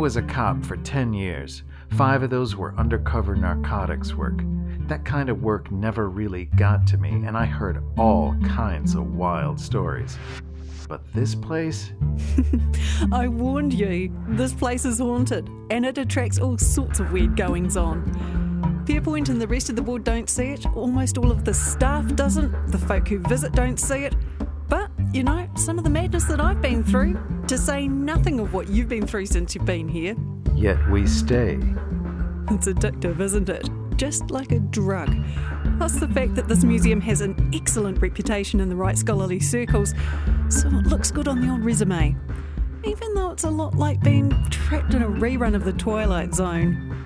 was a cop for 10 years. Five of those were undercover narcotics work. That kind of work never really got to me, and I heard all kinds of wild stories. But this place? I warned you, this place is haunted, and it attracts all sorts of weird goings on. Pierpoint and the rest of the board don't see it, almost all of the staff doesn't, the folk who visit don't see it. But, you know, some of the madness that I've been through, to say nothing of what you've been through since you've been here. Yet we stay. It's addictive, isn't it? Just like a drug. Plus, the fact that this museum has an excellent reputation in the right scholarly circles, so it looks good on the old resume. Even though it's a lot like being trapped in a rerun of The Twilight Zone.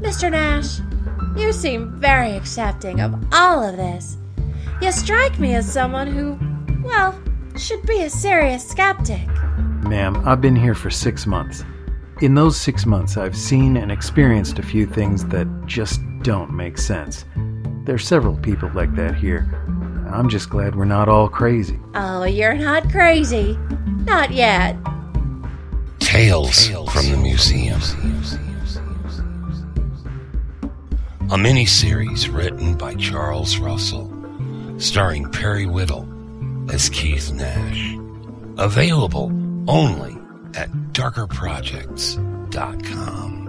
Mr. Nash, you seem very accepting of all of this. You strike me as someone who, well, should be a serious skeptic. Ma'am, I've been here for six months. In those six months, I've seen and experienced a few things that just don't make sense. There are several people like that here. I'm just glad we're not all crazy. Oh, you're not crazy. Not yet. Tales from the Museum. A miniseries written by Charles Russell, starring Perry Whittle as Keith Nash. Available only at darkerprojects.com.